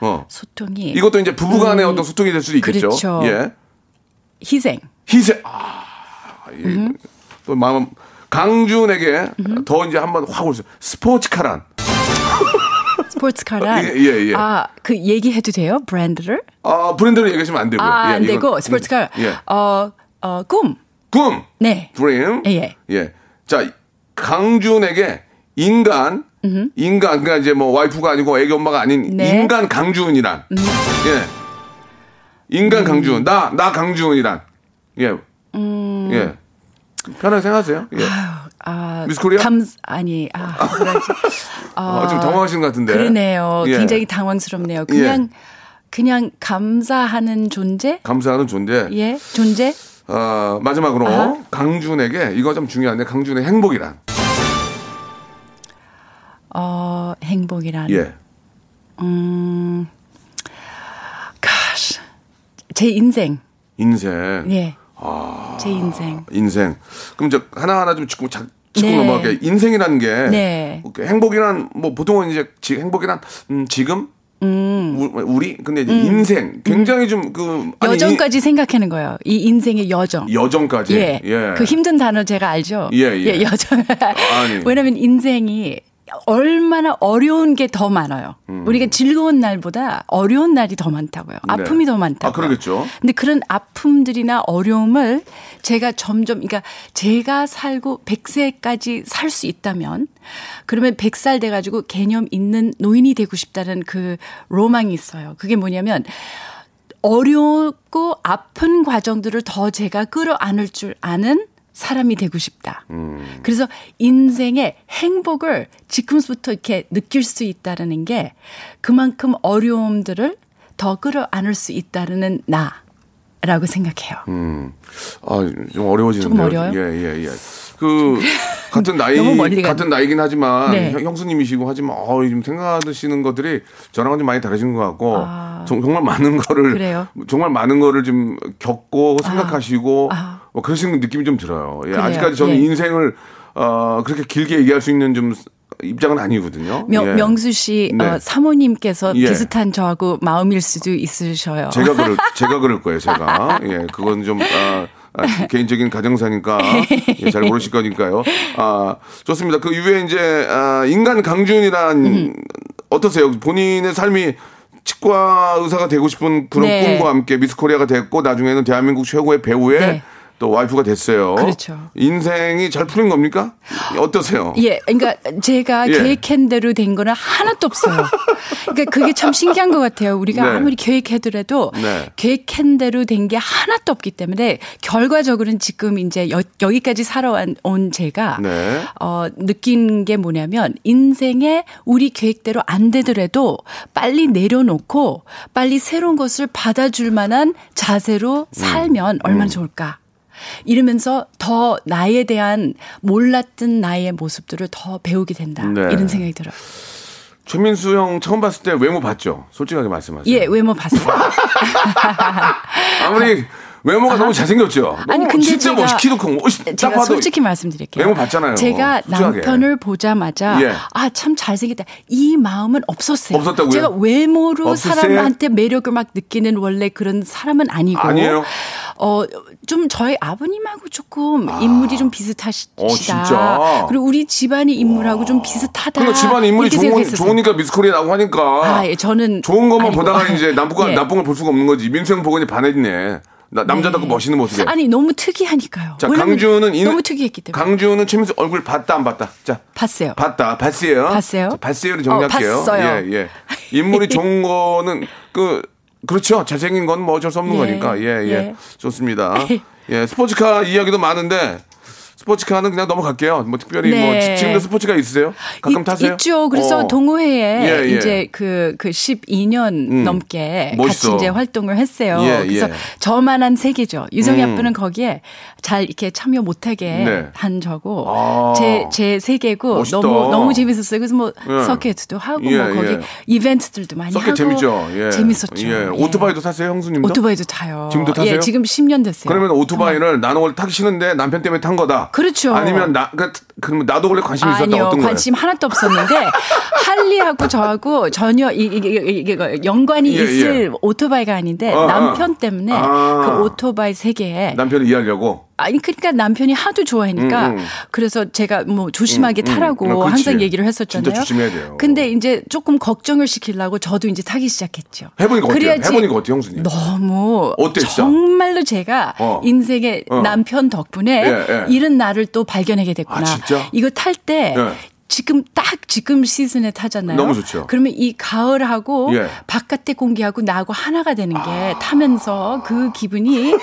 어. 소통이 이것도 이제 부부간의 어떤 소통이 될 수도 있겠죠. 음. 그렇죠. 예. 희생. 희생. 아, 이, 또 마음 강준에게 더 이제 한번 확 올수. 스포츠카란. 스포츠카란. 예, 예, 예. 아, 그 얘기해도 돼요? 브랜드를? 아, 브랜드를 얘기하시면 안 되고요. 아, 예, 안 이건- 되고 스포츠카. 예. 어, 어, 꿈. 꿈. 네. 드림. 예. 예. 자, 강준에게 인간, 인간, 그러니까 이제 뭐 와이프가 아니고 애기 엄마가 아닌 네. 음. 인간 강준이란. 예. 인간 강준. 나, 나 강준이란. 예. 음. 예. 편하게 생각하세요. 예. 아, 미스 코리아? 감 아니, 아? 아, 좀 당황하신 것 같은데. 그러네요. 예. 굉장히 당황스럽네요. 그냥 그냥 감사하는 존재? 감사하는 존재. 예, 존재? 어, 마지막으로 아하. 강준에게 이거 좀 중요한데 강준의 행복이란. 어, 행복이란. 예. 음, gosh. 제 인생. 인생. 예. 아. 제 인생. 인생. 그럼 저 하나하나 좀 짚고 자, 짚고 네. 넘어갈게요. 인생이라는 게 네. 그 행복이란 뭐 보통은 이제 지, 행복이란 음, 지금 음. 우- 우리 근데 이제 인생 굉장히 좀 그 여정까지 생각하는 거예요. 이 인생의 여정. 여정까지. 예. 그 힘든 단어 제가 알죠? 예, 예. 여정. 아니. 왜냐면 인생이 얼마나 어려운 게 더 많아요. 우리가 즐거운 날보다 어려운 날이 더 많다고요. 아픔이 더 많다고요. 음. 아, 그러겠죠. 근데 그런 아픔들이나 어려움을 제가 점점, 그러니까 제가 살고 100세까지 살 수 있다면 그러면 100살 돼가지고 개념 있는 노인이 되고 싶다는 그 로망이 있어요. 그게 뭐냐면 어렵고 아픈 과정들을 더 제가 끌어안을 줄 아는 사람이 되고 싶다. 그래서 인생의 행복을 지금부터 이렇게 느낄 수 있다라는 게 그만큼 어려움들을 더 끌어안을 수 있다라는 나 라고 생각해요. 아, 좀 어려워지는데요. 조금 어려워요? 예, 예, 예. 그 같은 나이 같은 나이긴 하지만 네. 형- 형수님이시고 하지만 어, 좀 생각하시는 것들이 저랑은 좀 많이 다르신 것 같고 아. 정, 말 많은 거를 그래요? 정말 많은 거를 좀 겪고 생각하시고 아. 뭐 그러시는 느낌이 좀 들어요. 예, 그래요? 아직까지 저는 예. 인생을 어, 그렇게 길게 얘기할 수 있는 좀 입장은 아니거든요. 명, 예. 명수 씨 네. 어, 사모님께서 예. 비슷한 저하고 마음일 수도 있으셔요. 제가 그럴 제가 그럴 거예요. 제가 예 그건 좀 아, 아, 개인적인 가정사니까 예, 잘 모르실 거니까요. 아 좋습니다. 그 이후에 이제 아, 인간 강준이란 음. 어떠세요? 본인의 삶이 치과 의사가 되고 싶은 그런 네. 꿈과 함께 미스 코리아가 됐고 나중에는 대한민국 최고의 배우의 네. 또 와이프가 됐어요. 그렇죠. 인생이 잘 풀린 겁니까? 어떠세요? 예, 그러니까 제가 예. 계획한 대로 된 거는 하나도 없어요. 그러니까 그게 참 신기한 것 같아요. 우리가 네. 아무리 계획해더라도 네. 계획한 대로 된 게 하나도 없기 때문에 결과적으로는 지금 이제 여, 여기까지 살아온 제가 네. 어, 느낀 게 뭐냐면 인생에 우리 계획대로 안 되더라도 빨리 내려놓고 빨리 새로운 것을 받아줄 만한 자세로 살면 얼마나 좋을까. 이러면서 더 나에 대한 몰랐던 나의 모습들을 더 배우게 된다. 네. 이런 생각이 들어요. 최민수 형 처음 봤을 때 외모 봤죠? 솔직하게 말씀하세요. 예, 외모 봤어요. 아무리 외모가 너무 잘생겼죠. 아니 너무 근데 진짜 제가 키도 크고 멋있 딱 제가 솔직히 말씀드릴게요. 외모 봤잖아요. 제가 솔직하게. 남편을 보자마자 예. 아참 잘생겼다 이 마음은 없었어요. 없었다고요? 제가 외모로 없으세요? 사람한테 매력을 막 느끼는 원래 그런 사람은 아니고 아니에요? 어 좀 저희 아버님하고 조금 인물이 좀 비슷하시다. 어, 진짜? 그리고 우리 집안의 인물하고 좀 비슷하다. 그러니까 집안 인물이 좋은. 좋으니까 미스코리아 나오고 하니까 아, 예, 저는 좋은 것만 아니고. 보다가 이제 나쁜 거 예. 나쁜 걸 볼 수가 없는 거지. 민수 형 보고 이제 반했네. 나, 남자답고 멋있는 모습에. 아니 너무 특이하니까요. 자, 강주는 인- 너무 특이했기 때문에 강주는 최민수 얼굴 봤다 안 봤다. 자, 봤어요. 봤다. 봤어요. 봤어요? 자, 봤어요를 정리할게요. 어, 봤어요. 예, 예. 인물이 좋은 거는 그 그렇죠. 잘생긴 건 뭐 어쩔 수 없는 예, 거니까. 예, 예. 예. 좋습니다. 예, 스포츠카 이야기도 많은데 스포츠카는 그냥 넘어갈게요. 뭐 특별히 뭐 네. 지- 지금도 스포츠카 있으세요? 가끔 있- 타세요? 있죠. 그래서 어. 동호회에 예, 예. 이제 그, 그 12년 음. 넘게 멋있어. 같이 이제 활동을 했어요. 예, 그래서 예. 저만한 세계죠. 유성이 음. 아빠는 거기에 잘 이렇게 참여 못하게 네. 한 저고 아. 제, 제 세계고 멋있다. 너무, 너무 재밌었어요. 그래서 뭐 예. 서킷도 하고 예, 뭐 거기 예. 이벤트들도 많이 하고 재밌죠. 예. 재밌었죠. 오토바이도 타세요, 형수님도? 오토바이도 타요. 지금도 타세요? 예, 지금 10년 됐어요. 그러면 오토바이를 나는 원래 타기 싫은데 남편 때문에 탄 거다. 그렇죠. 아니면 나 그, 그러면 나도 원래 관심 이 있었다 아니요, 어떤 거예요? 관심 하나도 없었는데 할리하고 저하고 전혀 이- 이게 이게, 이게 연관이 예, 있을 예. 오토바이가 아닌데 어, 어. 남편 때문에 아. 그 오토바이 세계에 남편을 이해하려고. 아니 그러니까 남편이 하도 좋아하니까 음, 음. 그래서 제가 뭐 조심하게 음, 음. 타라고 아. 항상 얘기를 했었잖아요. 조심해야 돼요. 근데 이제 조금 걱정을 시키려고 저도 이제 타기 시작했죠. 해보니까 어때요? 그래야지 해보니까 어때요, 형수님? 너무 어때? 정말로 제가 어. 인생의 어. 남편 덕분에 예, 예. 이런 나를 또 발견하게 됐구나. 아, 진짜? 이거 탈때 예. 지금 딱 지금 시즌에 타잖아요. 너무 좋죠. 그러면 이 가을하고 예. 바깥의 공기하고 나하고 하나가 되는 게 타면서 그 기분이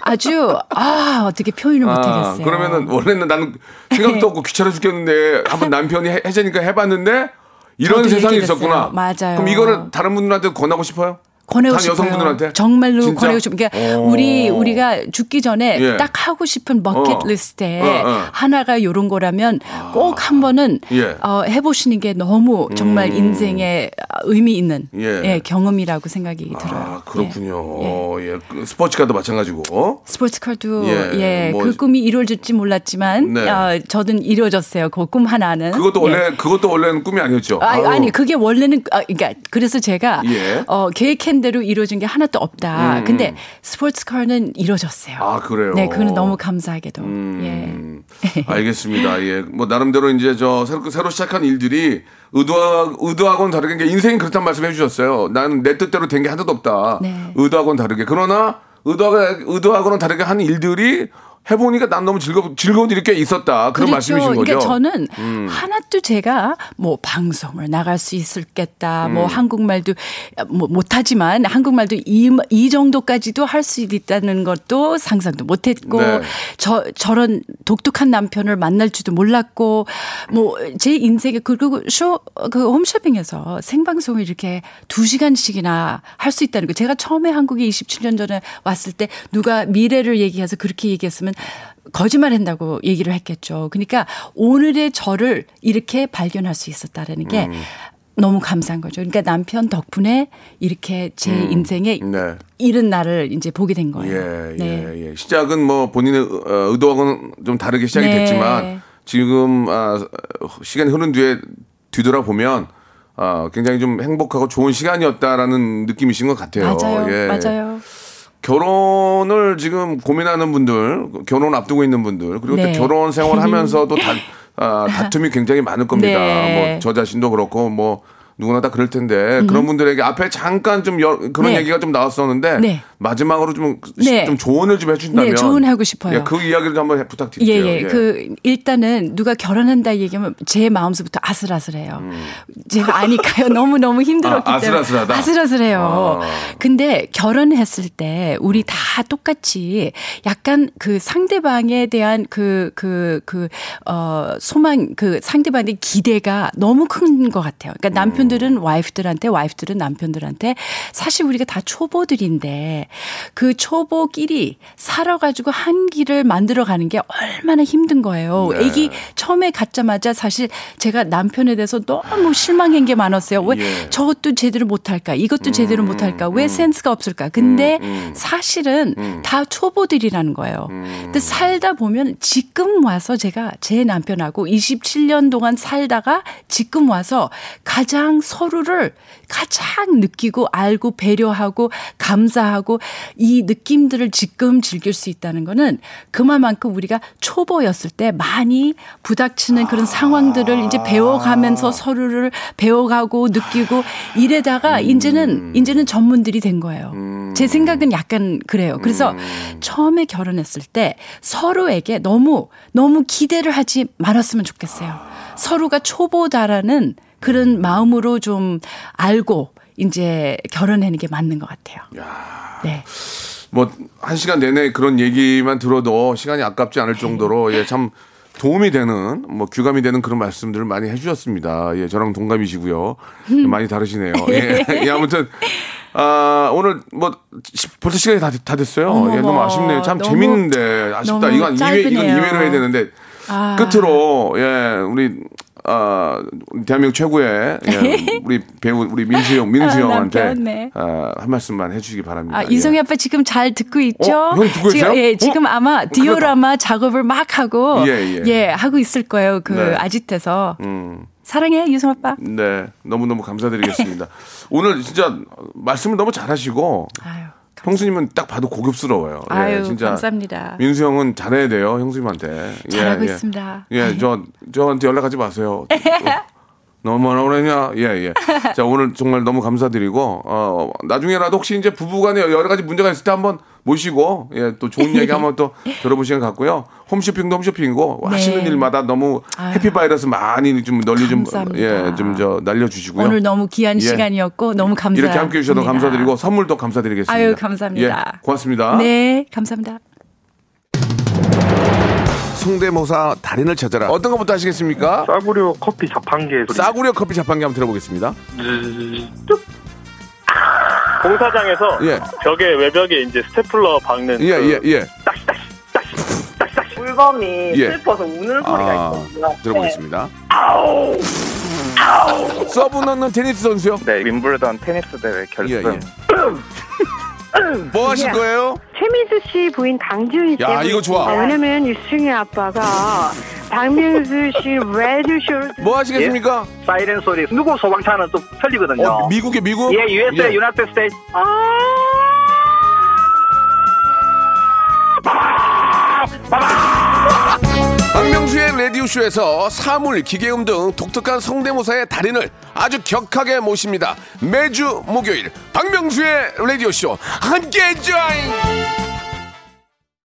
아주 아 어떻게 표현을 못하겠어요. 네. 그러면은 원래는 나는 생각도 없고 귀찮아 죽겠는데 한번 남편이 해- 해자니까 해봤는데 이런 세상이 있었구나. 맞아요. 그럼 이거를 다른 분들한테 권하고 싶어요? 권하고 단 싶어요. 여성분들한테? 정말로 진짜? 권하고 싶어요. 그러니까 오. 우리 우리가 죽기 전에 예. 딱 하고 싶은 버킷 어. 리스트에 어, 어. 하나가 요런 거라면 꼭 한 번은 예. 어, 해보시는 게 너무 정말 인생에 의미 있는 예. 예, 경험이라고 생각이 들어요. 아, 그렇군요. 예. 어, 예. 그 스포츠카도 마찬가지고. 스포츠카도 예, 예, 뭐- 그 꿈이 이루어질지 몰랐지만 네. 어, 저는 이루어졌어요. 그 꿈 하나는. 그것도 예. 원래 그것도 원래는 꿈이 아니었죠. 아. 아니 그게 원래는 아, 그러니까 그래서 제가 예. 어, 계획 한 대로 이루어진 게 하나도 없다. 음. 근데 스포츠카는 이루어졌어요. 아, 그래요. 네, 그거는 너무 감사하게도. 음, 알겠습니다. 예. 뭐 나름대로 이제 저 새로, 새로 시작한 일들이 의도하, 의도하고는 다르게 그러니까 인생이 그렇단 말씀 해 주셨어요. 나는 내 뜻대로 된 게 하나도 없다. 네. 의도하고는 다르게. 그러나 의도하고, 의도하고는 다르게 한 일들이 해보니까 난 너무 즐거, 즐거운 일이 꽤 있었다. 그런 말씀이신 거죠. 그러니까 저는 음. 하나도 제가 뭐 방송을 나갈 수 있을겠다. 음. 뭐 한국말도 뭐 못하지만 한국말도 이, 이 정도까지도 할 수 있다는 것도 상상도 못했고 네. 저 저런 독특한 남편을 만날 줄도 몰랐고 뭐 제 인생에 그리고 쇼 그 홈쇼핑에서 생방송을 이렇게 두 시간씩이나 할 수 있다는 거. 제가 처음에 한국에 27년 전에 왔을 때 누가 미래를 얘기해서 그렇게 얘기했으면 거짓말 한다고 얘기를 했겠죠. 그러니까 오늘의 저를 이렇게 발견할 수 있었다라는 게 너무 감사한 거죠. 그러니까 남편 덕분에 이렇게 제 인생에 네. 이런 날을 이제 보게 된 거예요. 예, 네. 예, 예. 시작은 뭐 본인의 어, 의도하고는 좀 다르게 시작이 네. 됐지만 지금 아, 시간이 흐른 뒤에 뒤돌아보면 아, 굉장히 좀 행복하고 좋은 시간이었다라는 느낌이신 것 같아요. 맞아요. 예. 맞아요. 결혼을 지금 고민하는 분들, 결혼 앞두고 있는 분들, 그리고 네. 또 결혼 생활 하면서도 다, 아, 다툼이 굉장히 많을 겁니다. 네. 뭐, 저 자신도 그렇고, 뭐, 누구나 다 그럴 텐데, 그런 분들에게 앞에 잠깐 좀 여- 그런 네. 얘기가 좀 나왔었는데, 네. 마지막으로 좀, 네. 좀 조언을 좀 해주신다면. 네, 조언하고 싶어요. 예, 그 이야기를 좀 한번 해- 예, 부탁드릴게요. 예. 그, 일단은 누가 결혼한다 얘기하면 제 마음속부터 아슬아슬해요. 제가 아니까요. 너무 너무 힘들었기 음. 아, 때문에. 아슬아슬하다? 아슬아슬해요. 아. 근데 결혼했을 때 우리 다 똑같이 약간 그 상대방에 대한 그, 그, 그, 어, 소망, 그 상대방의 기대가 너무 큰 것 같아요. 그러니까 남편 들은 와이프들한테, 와이프들은 남편들한테 사실 우리가 다 초보들인데 그 초보끼리 살아가지고 한 길을 만들어 가는 게 얼마나 힘든 거예요. 네. 애기 처음에 갖자마자 사실 제가 남편에 대해서 너무 실망한 게 많았어요. 왜 예. 저것도 제대로 못할까? 이것도 제대로 음, 못할까? 왜 센스가 없을까? 근데 사실은 다 초보들이라는 거예요. 음. 근데 살다 보면 지금 와서 제가 제 남편하고 27년 동안 살다가 지금 와서 가장 서로를 가장 느끼고 알고 배려하고 감사하고 이 느낌들을 지금 즐길 수 있다는 거는 그만큼 우리가 초보였을 때 많이 부닥치는 그런 상황들을 이제 배워가면서 서로를 배워가고 느끼고 이래다가 이제는 이제는 전문들이 된 거예요. 제 생각은 약간 그래요. 그래서 처음에 결혼했을 때 서로에게 너무 너무 기대를 하지 말았으면 좋겠어요. 서로가 초보다라는 그런 마음으로 좀 알고 이제 결혼하는 게 맞는 것 같아요. 네. 뭐 한 시간 내내 그런 얘기만 들어도 시간이 아깝지 않을 정도로 예 참 도움이 되는 뭐 귀감이 되는 그런 말씀들을 많이 해주셨습니다. 예 저랑 동갑이시고요. 많이 다르시네요. 예, 예 아무튼 아 오늘 뭐 시- 벌써 시간이 다, 다 됐어요. 예 너무 어머머, 아쉽네요. 참 너무- 재밌는데 아쉽다. 이건 이회 이건 짧으네요. 이회로 해야 되는데 아. 끝으로 예 우리 아 대한민국 최고의 예, 우리 배우 우리 민수 형 민수 아, 형한테. 아, 한 말씀만 해주시기 바랍니다. 아, 예. 이성희 아빠 지금 잘 듣고 있죠? 어? 형 듣고 지금, 있어요? 예, 어? 지금 아마 큰일 디오라마 작업을 막 하고 예, 예. 하고 있을 거예요. 그 네. 아지트에서. 음, 사랑해, 유성 아빠. 네 너무 너무 감사드리겠습니다. 오늘 진짜 말씀을 너무 잘하시고 아유, 형수님은 딱 봐도 고급스러워요. 예, 아유, 진짜 감사합니다. 민수 형은 잘해야 돼요 형수님한테. 예, 잘하고 예. 있습니다. 예, 저 저한테 연락하지 마세요. 너무 뭐라 그러냐? 예, 예. 자, 오늘 정말 너무 감사드리고, 어, 나중에라도 혹시 이제 부부간에 여러 가지 문제가 있을 때 한번 모시고, 예, 또 좋은 얘기 한번 또 들어볼 시간 갖고요. 홈쇼핑도 홈쇼핑이고, 네. 하시는 일마다 너무 아유. 해피바이러스 많이 좀 널리 좀, 감사합니다. 예, 좀 저 날려주시고요. 오늘 너무 귀한 예. 시간이었고 너무 감사합니다. 이렇게 함께 해주셔서 감사드리고, 선물도 감사드리겠습니다. 아유, 감사합니다. 예, 고맙습니다. 네, 감사합니다. 성대모사 달인을 찾아라. 어떤 것부터 하시겠습니까? 싸구려 커피 자판기 소리. 싸구려 커피 자판기 한번 들어보겠습니다. 공사장에서 예. 벽에 외벽에 이제 스테플러 박는 예, 그 예, 예. 물범이 예. 슬퍼서 우는 소리가 아, 있거든요. 들어보겠습니다. 서브 넣는 테니스 선수요? 네, 윔블던 테니스 대회 결승. 예, 예. 뭐 하실 거예요? 최민수 씨 부인 강주은 씨. 야, 이거 좋아. 아, 왜냐면 유성이 아빠가 박명수 씨 라디오 쇼를 뭐 하시겠습니까? 네. 사이렌 소리 누구 소방차는 또 틀리거든요. 어, 미국에 미국? 예, USA, 예. United States. 박명수의 라디오쇼에서 사물, 기계음 등 독특한 성대모사의 달인을 아주 격하게 모십니다. 매주 목요일 박명수의 라디오쇼 함께 join!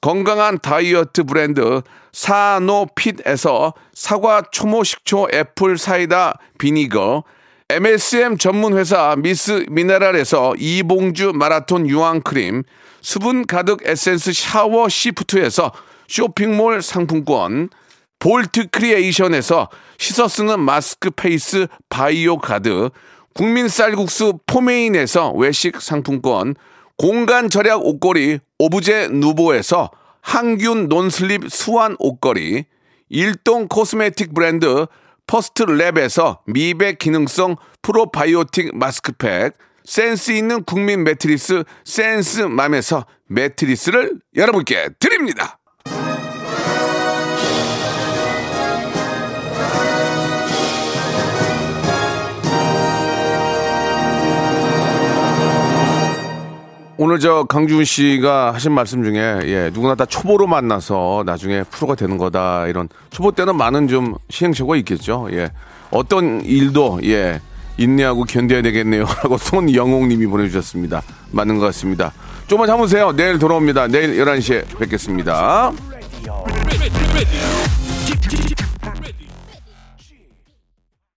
건강한 다이어트 브랜드 사노핏에서 사과 초모 식초 apple cider vinegar, MSM 전문 회사 미스 미네랄에서 이봉주 마라톤 유황 크림, 수분 가득 에센스 샤워 시프트에서 쇼핑몰 상품권, 볼트 크리에이션에서 씻어 쓰는 마스크 페이스 바이오 가드, 국민 쌀국수 포메인에서 외식 상품권, 공간 절약 옷걸이 오브제 누보에서 항균 non-slip 수완 옷걸이, 일동 코스메틱 브랜드 퍼스트 랩에서 미백 기능성 프로바이오틱 마스크팩, 센스 있는 국민 매트리스 센스맘에서 매트리스를 여러분께 드립니다. 오늘 저 강준 씨가 하신 말씀 중에 예, 누구나 다 초보로 만나서 나중에 프로가 되는 거다 이런 초보 때는 많은 좀 시행착오가 있겠죠. 예. 어떤 일도 예. 인내하고 견뎌야 되겠네요라고 손영옥 님이 보내 주셨습니다. 맞는 것 같습니다. 조금만 참으세요. 내일 돌아옵니다. 내일 11시에 뵙겠습니다.